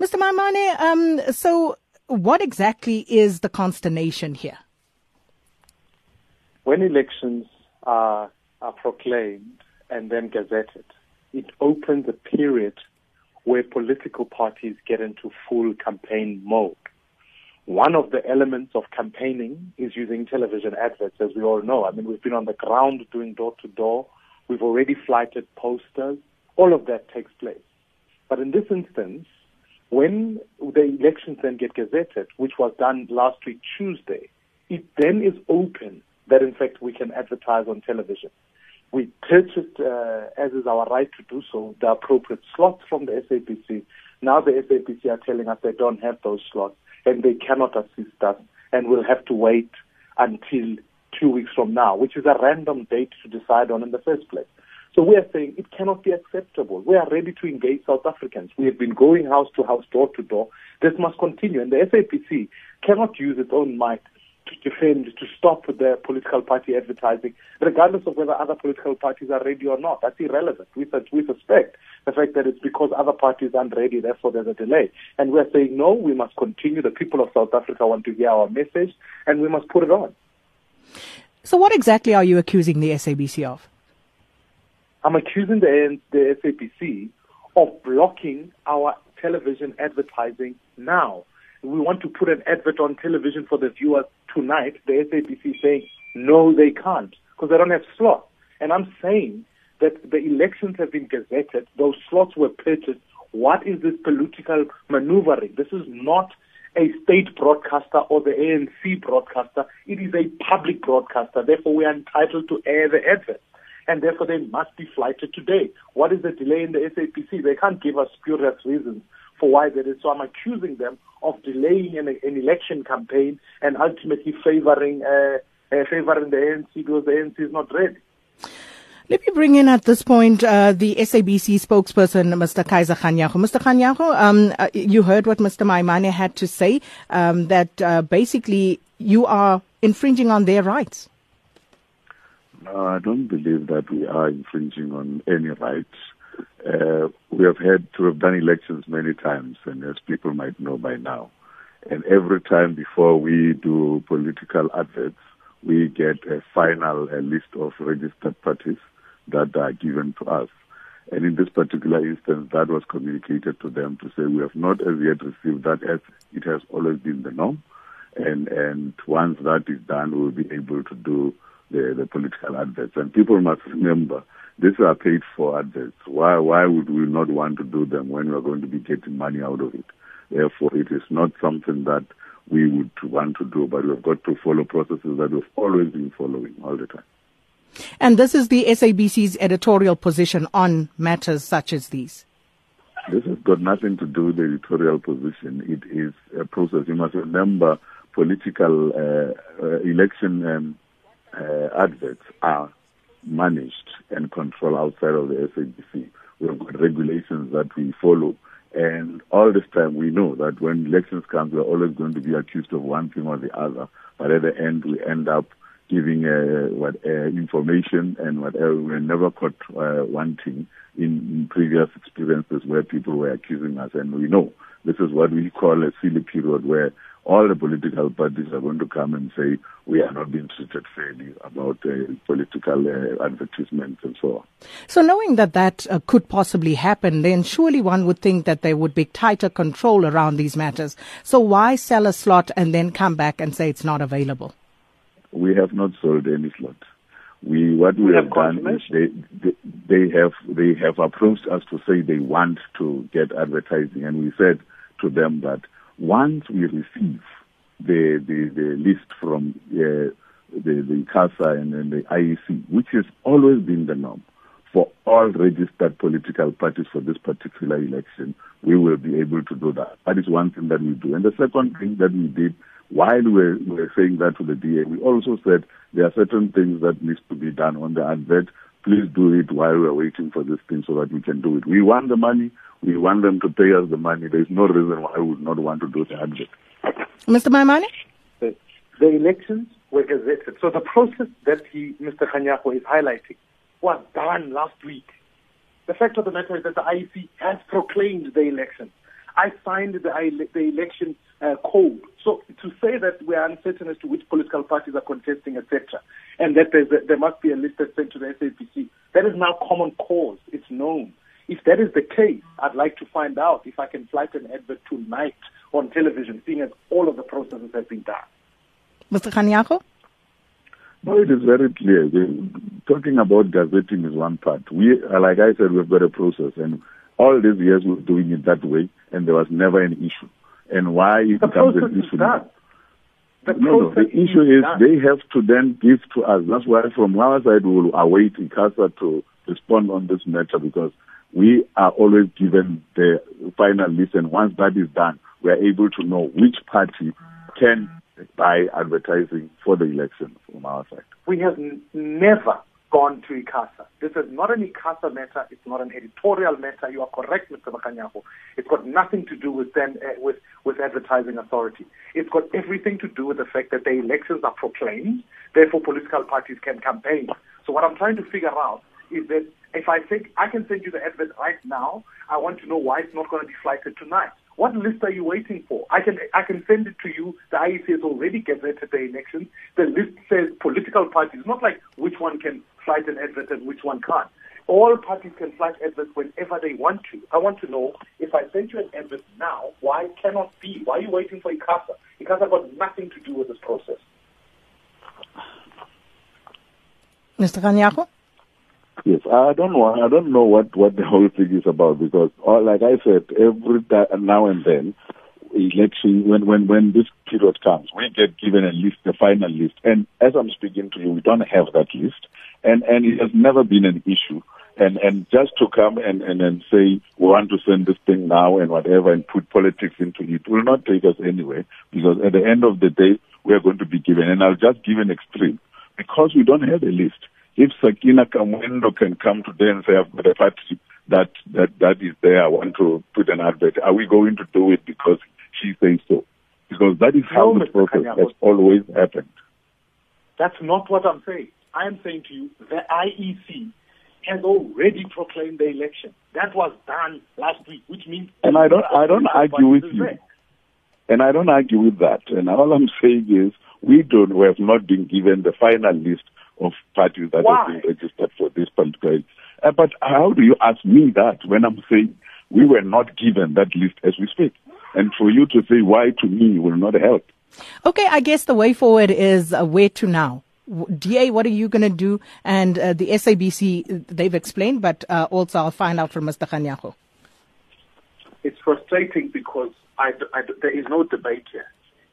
Mr. Maimane, um, so what exactly is the consternation here? When elections are, are proclaimed and then gazetted, it opens a period where political parties get into full campaign mode. One of the elements of campaigning is using television adverts, as we all know. I mean, we've been on the ground doing door to door. We've already flighted posters. All of that takes place. But in this instance, when the elections then get gazetted, which was done last week Tuesday, it then is open that in fact we can advertise on television. We purchased, uh, as is our right to do so, the appropriate slots from the SABC. Now the SABC are telling us they don't have those slots and they cannot assist us and we'll have to wait until two weeks from now, which is a random date to decide on in the first place. So we are saying it cannot be acceptable. We are ready to engage South Africans. We have been going house to house, door to door. This must continue. And the SABC cannot use its own might to defend, to stop the political party advertising, regardless of whether other political parties are ready or not. That's irrelevant. We, we suspect the fact that it's because other parties aren't ready, therefore there's a delay. And we're saying, no, we must continue. The people of South Africa want to hear our message, and we must put it on. So, what exactly are you accusing the SABC of? I'm accusing the, the SABC of blocking our television advertising now. We want to put an advert on television for the viewers tonight. The SABC saying, no, they can't because they don't have slots. And I'm saying that the elections have been gazetted, those slots were purchased. What is this political maneuvering? This is not a state broadcaster or the ANC broadcaster. It is a public broadcaster. Therefore, we are entitled to air the adverts. And therefore, they must be flighted today. What is the delay in the SABC? They can't give us spurious reasons for why that is. So I'm accusing them of delaying an, an election campaign and ultimately favoring uh, uh, favoring the ANC because the ANC is not ready. Let me bring in at this point uh, the SABC spokesperson, Mr. Kaizer Kganyago. Mr. Kganyago, um, uh, you heard what Mr. Maimane had to say, um, that uh, basically you are infringing on their rights. No, I don't believe that we are infringing on any rights. Uh, we have had to have done elections many times, and as people might know by now, and every time before we do political adverts, we get a final a list of registered parties that are given to us. And in this particular instance, that was communicated to them to say we have not as yet received that as it has always been the norm. And, and once that is done, we'll be able to do the, the political adverts. And people must remember, these are paid for adverts. Why, why would we not want to do them when we're going to be getting money out of it? Therefore, it is not something that we would want to do, but we've got to follow processes that we've always been following all the time. And this is the SABC's editorial position on matters such as these. This has got nothing to do with the editorial position. It is a process. You must remember political uh, uh, election um, uh, adverts are managed and controlled outside of the SABC. We have got regulations that we follow. And all this time we know that when elections come, we're always going to be accused of one thing or the other. But at the end, we end up giving uh, what uh, information and whatever. We're never caught uh, wanting in, in previous experiences where people were accusing us. And we know this is what we call a silly period where all the political parties are going to come and say we are not being treated fairly about uh, political uh, advertisements and so on. So, knowing that that uh, could possibly happen, then surely one would think that there would be tighter control around these matters. So, why sell a slot and then come back and say it's not available? We have not sold any slot. We what we, we have, have done is they, they they have they have approached us to say they want to get advertising, and we said to them that once we receive the the, the list from uh, the the CASA and, and the IEC, which has always been the norm for all registered political parties for this particular election, we will be able to do that. That is one thing that we do. And the second thing that we did while we were, we were saying that to the DA, we also said there are certain things that needs to be done on the advert. Please do it while we're waiting for this thing so that we can do it. We want the money. We want them to pay us the money. There's no reason why we would not want to do the advert. Mr. Maimane? The, the elections were gazetted. So the process that he, Mr. Kganyago is highlighting was done last week. The fact of the matter is that the IEC has proclaimed the election. I signed the, the election uh, code. So to say that we are uncertain as to which political parties are contesting, etc., and that a, there must be a list that's sent to the SABC, that is now common cause. It's known. If that is the case, I'd like to find out if I can flight an advert tonight on television, seeing as all of the processes have been done. Mr. Kganyago? No, it is very clear. Talking about gazetting is one part. We, like I said, we've got a process, and all these years we're doing it that way, and there was never an issue. And why it the becomes an issue now? The no, no. The issue is, is they have to then give to us. That's why from our side we will await ICASA to respond on this matter because we are always given the final list, and once that is done, we are able to know which party can buy advertising for the election from our side. We have n- never gone to ICASA. This is not an ICASA matter. It's not an editorial matter. You are correct, Mr. Kganyago. It's got nothing to do with them, uh, with, with advertising authority. It's got everything to do with the fact that the elections are proclaimed, therefore political parties can campaign. So what I'm trying to figure out is that if I think I can send you the advert right now, I want to know why it's not going to be flighted tonight. What list are you waiting for? I can I can send it to you. The IEC has already gazetted the elections. The list says political parties, not like which one can flight an advert and which one can't. All parties can flight adverts whenever they want to. I want to know if I send you an advert now, why cannot be? Why are you waiting for ICASA? ICASA got nothing to do with this process. Mr. Kganyago? Yes, I don't know. I don't know what what the whole thing is about because, uh, like I said, every now and then, election when when when this period comes, we get given a list, the final list, and as I'm speaking to you, we don't have that list, and and it has never been an issue. And and just to come and and, and say we want to send this thing now and whatever and put politics into it will not take us anywhere because at the end of the day we are going to be given. And I'll just give an extreme because we don't have a list if Sakina Kamwendo can come today and say, I've got a party that, that, that is there, I want to put an advert, are we going to do it because she says so? Because that is how no, the process has always happened. That's not what I'm saying. I am saying to you, the IEC has already proclaimed the election. That was done last week, which means. And I don't, I don't argue with you. There. And I don't argue with that. And all I'm saying is, we don't, we have not been given the final list of parties that Why? have been registered for this political. Uh, but how do you ask me that when I'm saying we were not given that list as we speak? And for you to say why to me will not help. Okay, I guess the way forward is uh, where to now. DA, what are you going to do? And uh, the SABC, they've explained, but uh, also I'll find out from Mr. Kganyago. It's frustrating because I, I, there is no debate here.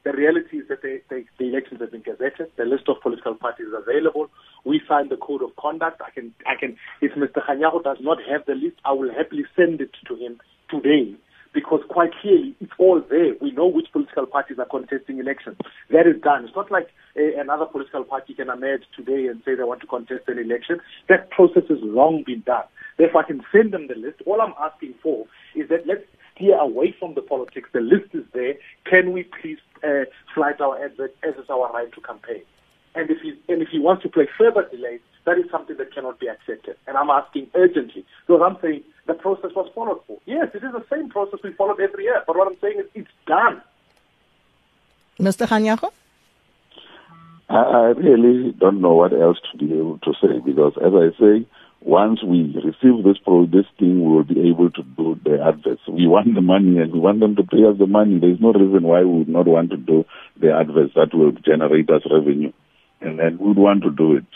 The reality is that they, they, the elections have been gazetted. The list of political parties is available. We signed the code of conduct. I can, I can. If Mr. Kganyago does not have the list, I will happily send it to him today because quite clearly it's all there. We know which political parties are contesting elections. That is done. It's not like a, another political party can emerge today and say they want to contest an election. That process has long been done. Therefore, I can send them the list. All I'm asking for is that let's steer away from the politics. The list is there. Can we please flight our advert as is our right to campaign? And if he and if he wants to play further delays, that is something that cannot be accepted. And I'm asking urgently because I'm saying the process was followed for. Yes, it is the same process we followed every year. But what I'm saying is it's done. Mr. Kganyago? I really don't know what else to be able to say because, as I say, once we receive this pro this thing, we will be able to do the adverts. We want the money and we want them to pay us the money. There's no reason why we would not want to do the adverts that will generate us revenue. And then we would want to do it.